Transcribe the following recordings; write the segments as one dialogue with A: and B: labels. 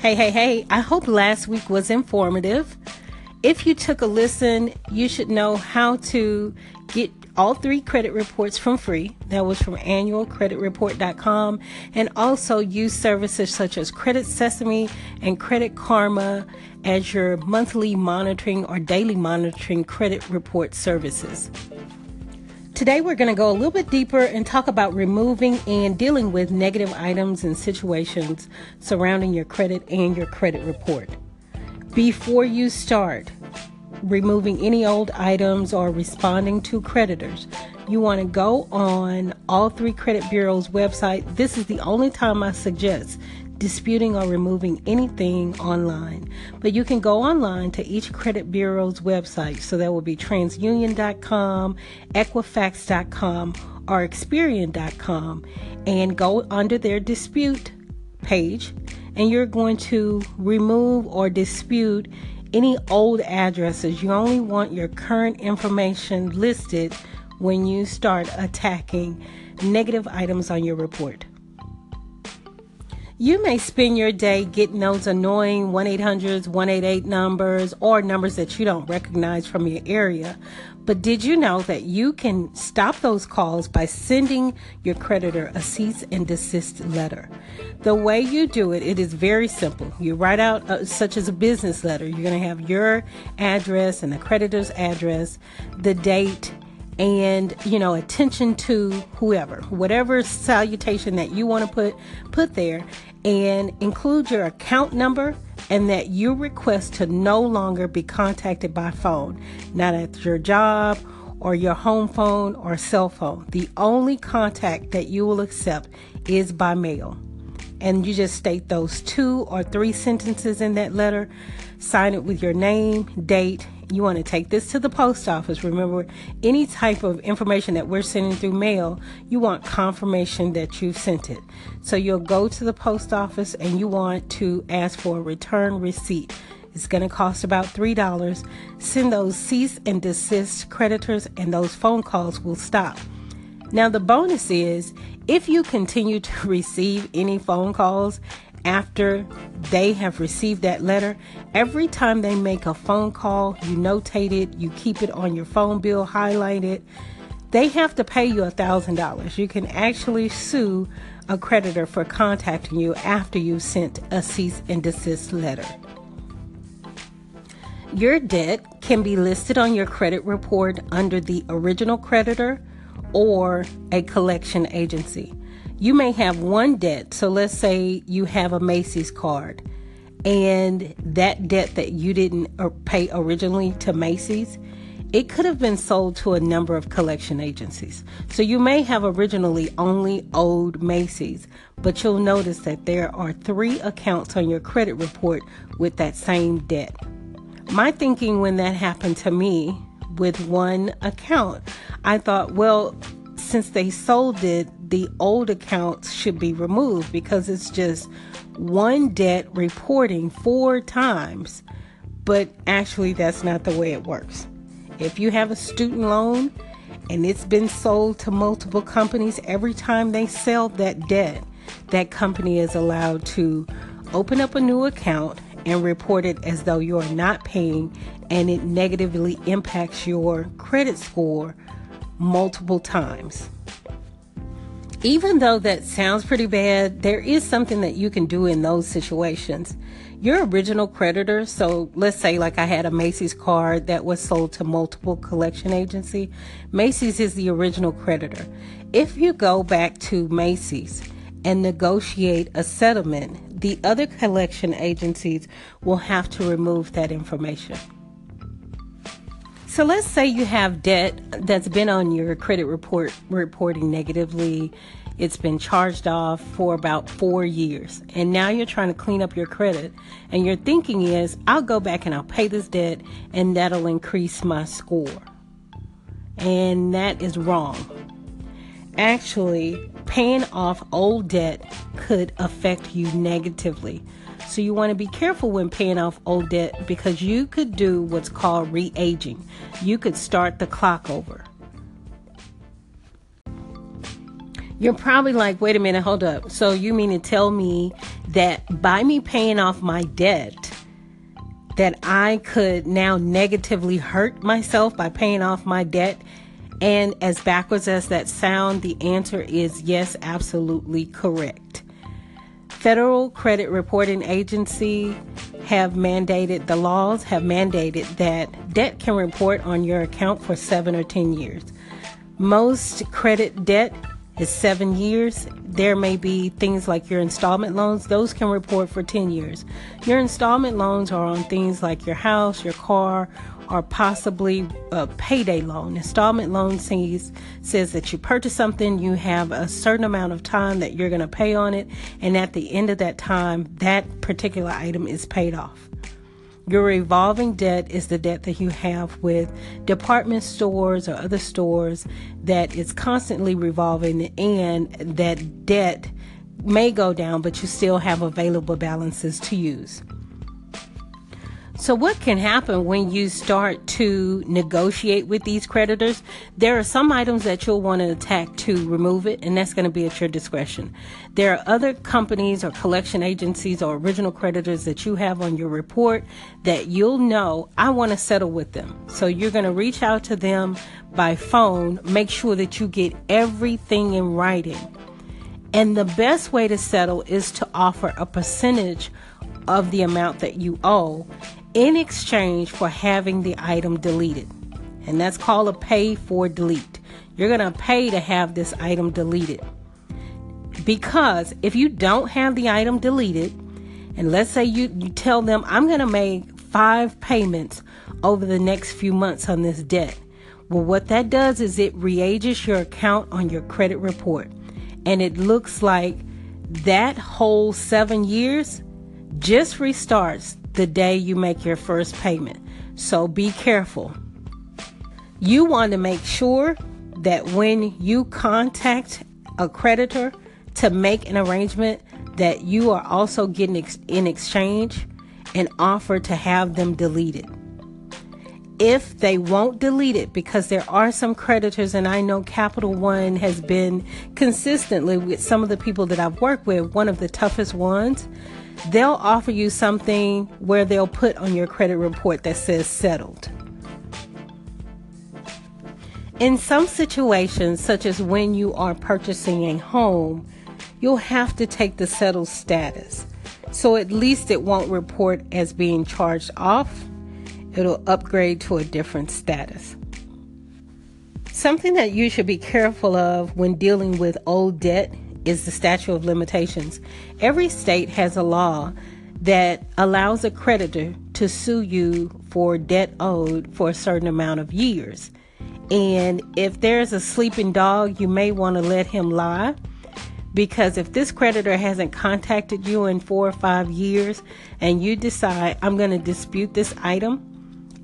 A: Hey, hey, hey, I hope last week was informative. If you took a listen, you should know how to get all three credit reports from free. That was from annualcreditreport.com and also use services such as Credit Sesame and Credit Karma as your monthly monitoring or daily monitoring credit report services. Today, we're going to go a little bit deeper and talk about removing and dealing with negative items and situations surrounding your credit and your credit report. Before you start removing any old items or responding to creditors, you want to go on all three credit bureaus' website. This is the only time I suggest disputing or removing anything online. But you can go online to each credit bureau's website. So that will be transunion.com, equifax.com, or experian.com and go under their dispute page and you're going to remove or dispute any old addresses. You only want your current information listed when you start attacking negative items on your report. You may spend your day getting those annoying 1 800s, 188 numbers, or numbers that you don't recognize from your area. But did you know that you can stop those calls by sending your creditor a cease and desist letter? The way you do it, it is very simple. You write out, uh, such as a business letter, you're going to have your address and the creditor's address, the date, and you know attention to whoever whatever salutation that you want to put put there and include your account number and that you request to no longer be contacted by phone. Not at your job or your home phone or cell phone. The only contact that you will accept is by mail. And you just state those two or three sentences in that letter. Sign it with your name date you want to take this to the post office. Remember, any type of information that we're sending through mail, you want confirmation that you've sent it. So you'll go to the post office and you want to ask for a return receipt. It's going to cost about $3. Send those cease and desist creditors, and those phone calls will stop. Now, the bonus is if you continue to receive any phone calls after they have received that letter, every time they make a phone call, you notate it, you keep it on your phone bill, highlight it. They have to pay you a $1,000. You can actually sue a creditor for contacting you after you sent a cease and desist letter. Your debt can be listed on your credit report under the original creditor or a collection agency you may have one debt. So let's say you have a Macy's card and that debt that you didn't uh, pay originally to Macy's, it could have been sold to a number of collection agencies. So you may have originally only owed Macy's, but you'll notice that there are three accounts on your credit report with that same debt. My thinking when that happened to me with one account, I thought, well, since they sold it, the old accounts should be removed because it's just one debt reporting four times. But actually, that's not the way it works. If you have a student loan and it's been sold to multiple companies, every time they sell that debt, that company is allowed to open up a new account and report it as though you're not paying and it negatively impacts your credit score multiple times. Even though that sounds pretty bad, there is something that you can do in those situations. Your original creditor, so let's say like I had a Macy's card that was sold to multiple collection agency. Macy's is the original creditor. If you go back to Macy's and negotiate a settlement, the other collection agencies will have to remove that information. So let's say you have debt that's been on your credit report reporting negatively. It's been charged off for about four years. And now you're trying to clean up your credit. And your thinking is, I'll go back and I'll pay this debt and that'll increase my score. And that is wrong. Actually, paying off old debt could affect you negatively. So you want to be careful when paying off old debt because you could do what's called re aging. You could start the clock over. You're probably like, wait a minute, hold up. So you mean to tell me that by me paying off my debt, that I could now negatively hurt myself by paying off my debt? And as backwards as that sound, the answer is yes, absolutely correct. Federal Credit Reporting Agency have mandated the laws have mandated that debt can report on your account for 7 or 10 years. Most credit debt is 7 years. There may be things like your installment loans, those can report for 10 years. Your installment loans are on things like your house, your car, or possibly a payday loan. Installment loan says, says that you purchase something, you have a certain amount of time that you're going to pay on it, and at the end of that time, that particular item is paid off. Your revolving debt is the debt that you have with department stores or other stores that is constantly revolving, and that debt may go down, but you still have available balances to use. So, what can happen when you start to negotiate with these creditors? There are some items that you'll want to attack to remove it, and that's going to be at your discretion. There are other companies or collection agencies or original creditors that you have on your report that you'll know I want to settle with them. So, you're going to reach out to them by phone, make sure that you get everything in writing. And the best way to settle is to offer a percentage of the amount that you owe in exchange for having the item deleted. And that's called a pay for delete. You're going to pay to have this item deleted. Because if you don't have the item deleted, and let's say you, you tell them, I'm going to make five payments over the next few months on this debt. Well, what that does is it reages your account on your credit report. And it looks like that whole seven years just restarts the day you make your first payment. So be careful. You want to make sure that when you contact a creditor to make an arrangement that you are also getting ex- in exchange an offer to have them deleted. If they won't delete it, because there are some creditors, and I know Capital One has been consistently with some of the people that I've worked with, one of the toughest ones they'll offer you something where they'll put on your credit report that says settled. In some situations, such as when you are purchasing a home, you'll have to take the settled status. So at least it won't report as being charged off, it'll upgrade to a different status. Something that you should be careful of when dealing with old debt is the statute of limitations. Every state has a law that allows a creditor to sue you for debt owed for a certain amount of years. And if there's a sleeping dog, you may want to let him lie because if this creditor hasn't contacted you in four or five years and you decide, I'm going to dispute this item,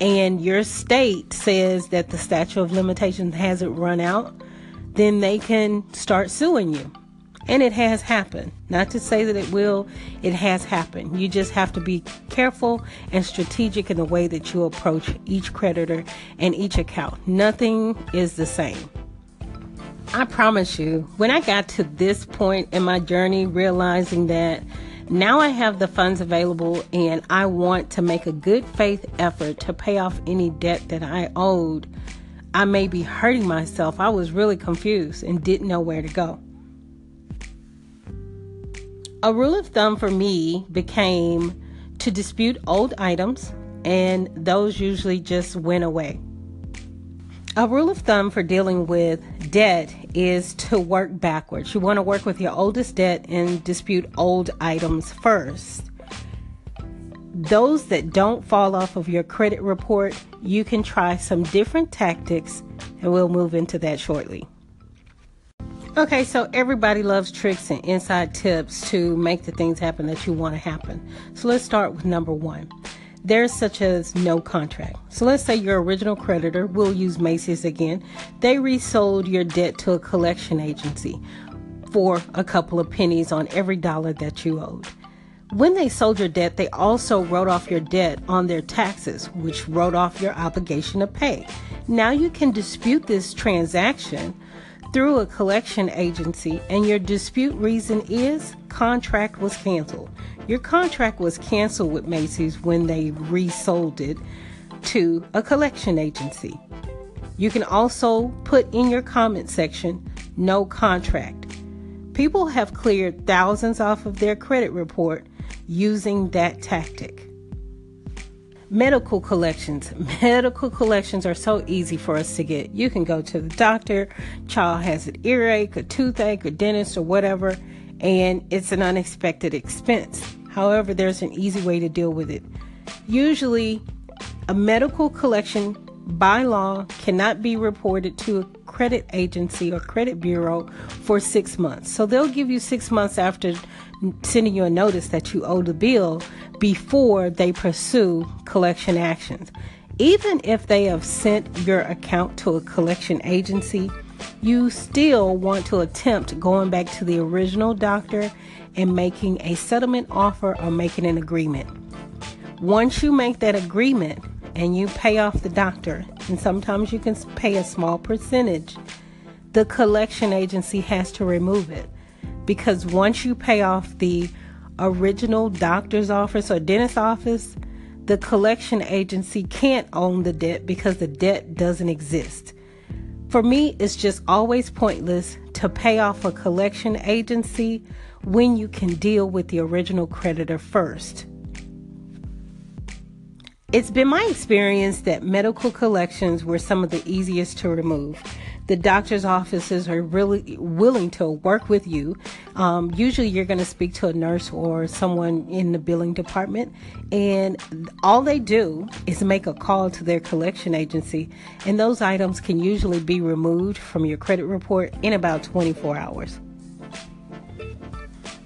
A: and your state says that the statute of limitations hasn't run out, then they can start suing you. And it has happened. Not to say that it will, it has happened. You just have to be careful and strategic in the way that you approach each creditor and each account. Nothing is the same. I promise you, when I got to this point in my journey, realizing that now I have the funds available and I want to make a good faith effort to pay off any debt that I owed, I may be hurting myself. I was really confused and didn't know where to go a rule of thumb for me became to dispute old items, and those usually just went away. A rule of thumb for dealing with debt is to work backwards. You want to work with your oldest debt and dispute old items first. Those that don't fall off of your credit report, you can try some different tactics, and we'll move into that shortly. Okay, so everybody loves tricks and inside tips to make the things happen that you want to happen. So let's start with number one. There's such as no contract. So let's say your original creditor, we'll use Macy's again, they resold your debt to a collection agency for a couple of pennies on every dollar that you owed. When they sold your debt, they also wrote off your debt on their taxes, which wrote off your obligation to pay. Now you can dispute this transaction through a collection agency and your dispute reason is contract was canceled. Your contract was canceled with Macy's when they resold it to a collection agency. You can also put in your comment section no contract. People have cleared thousands off of their credit report using that tactic. Medical collections. Medical collections are so easy for us to get. You can go to the doctor, child has an earache, a toothache, a dentist, or whatever, and it's an unexpected expense. However, there's an easy way to deal with it. Usually, a medical collection by law cannot be reported to a credit agency or credit bureau for six months. So they'll give you six months after sending you a notice that you owe the bill before they pursue collection actions. Even if they have sent your account to a collection agency, you still want to attempt going back to the original doctor and making a settlement offer or making an agreement. Once you make that agreement and you pay off the doctor, and sometimes you can pay a small percentage, the collection agency has to remove it because once you pay off the original doctor's office or dentist office, the collection agency can't own the debt because the debt doesn't exist. For me, it's just always pointless to pay off a collection agency when you can deal with the original creditor first. It's been my experience that medical collections were some of the easiest to remove the doctor's offices are really willing to work with you. Um, usually, you're going to speak to a nurse or someone in the billing department, and all they do is make a call to their collection agency, and those items can usually be removed from your credit report in about 24 hours.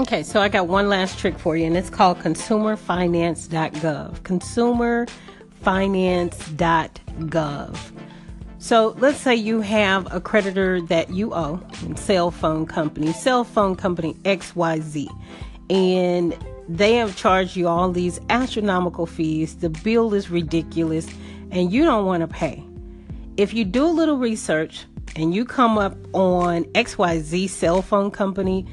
A: Okay, so I got one last trick for you, and it's called consumerfinance.gov. Consumerfinance.gov. So let's say you have a creditor that you owe, cell phone company, cell phone company XYZ, and they have charged you all these astronomical fees. The bill is ridiculous, and you don't want to pay. If you do a little research and you come up on XYZ cell phone company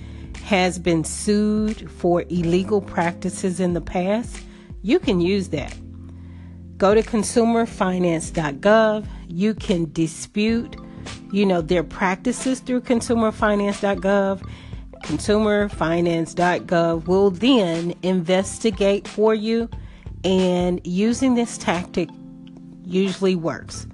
A: has been sued for illegal practices in the past, you can use that. Go to consumerfinance.gov. You can dispute, you know, their practices through consumerfinance.gov. Consumerfinance.gov will then investigate for you, and using this tactic usually works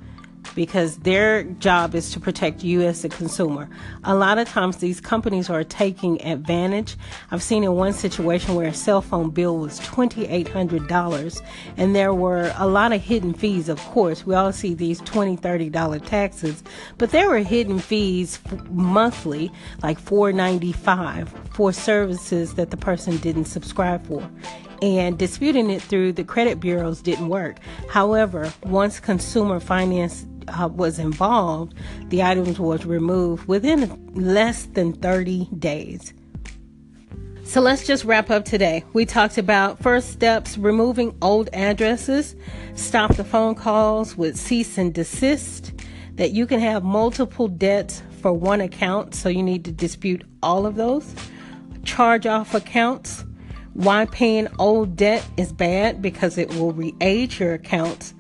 A: because their job is to protect you as a consumer. A lot of times these companies are taking advantage. I've seen in one situation where a cell phone bill was $2,800 and there were a lot of hidden fees, of course. We all see these $20, $30 taxes, but there were hidden fees monthly, like $4.95 for services that the person didn't subscribe for and disputing it through the credit bureaus didn't work. However, once consumer finance uh, was involved, the items was removed within less than 30 days. So let's just wrap up today. We talked about first steps removing old addresses, stop the phone calls with cease and desist, that you can have multiple debts for one account, so you need to dispute all of those, charge off accounts, why paying old debt is bad because it will re age your accounts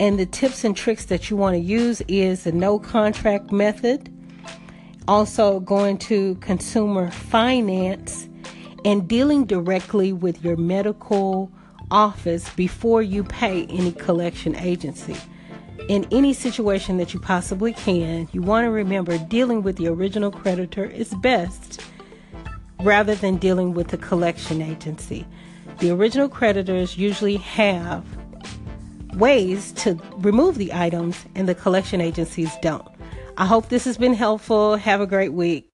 A: and the tips and tricks that you want to use is the no contract method, also going to consumer finance, and dealing directly with your medical office before you pay any collection agency. In any situation that you possibly can, you want to remember dealing with the original creditor is best rather than dealing with the collection agency. The original creditors usually have ways to remove the items, and the collection agencies don't. I hope this has been helpful. Have a great week.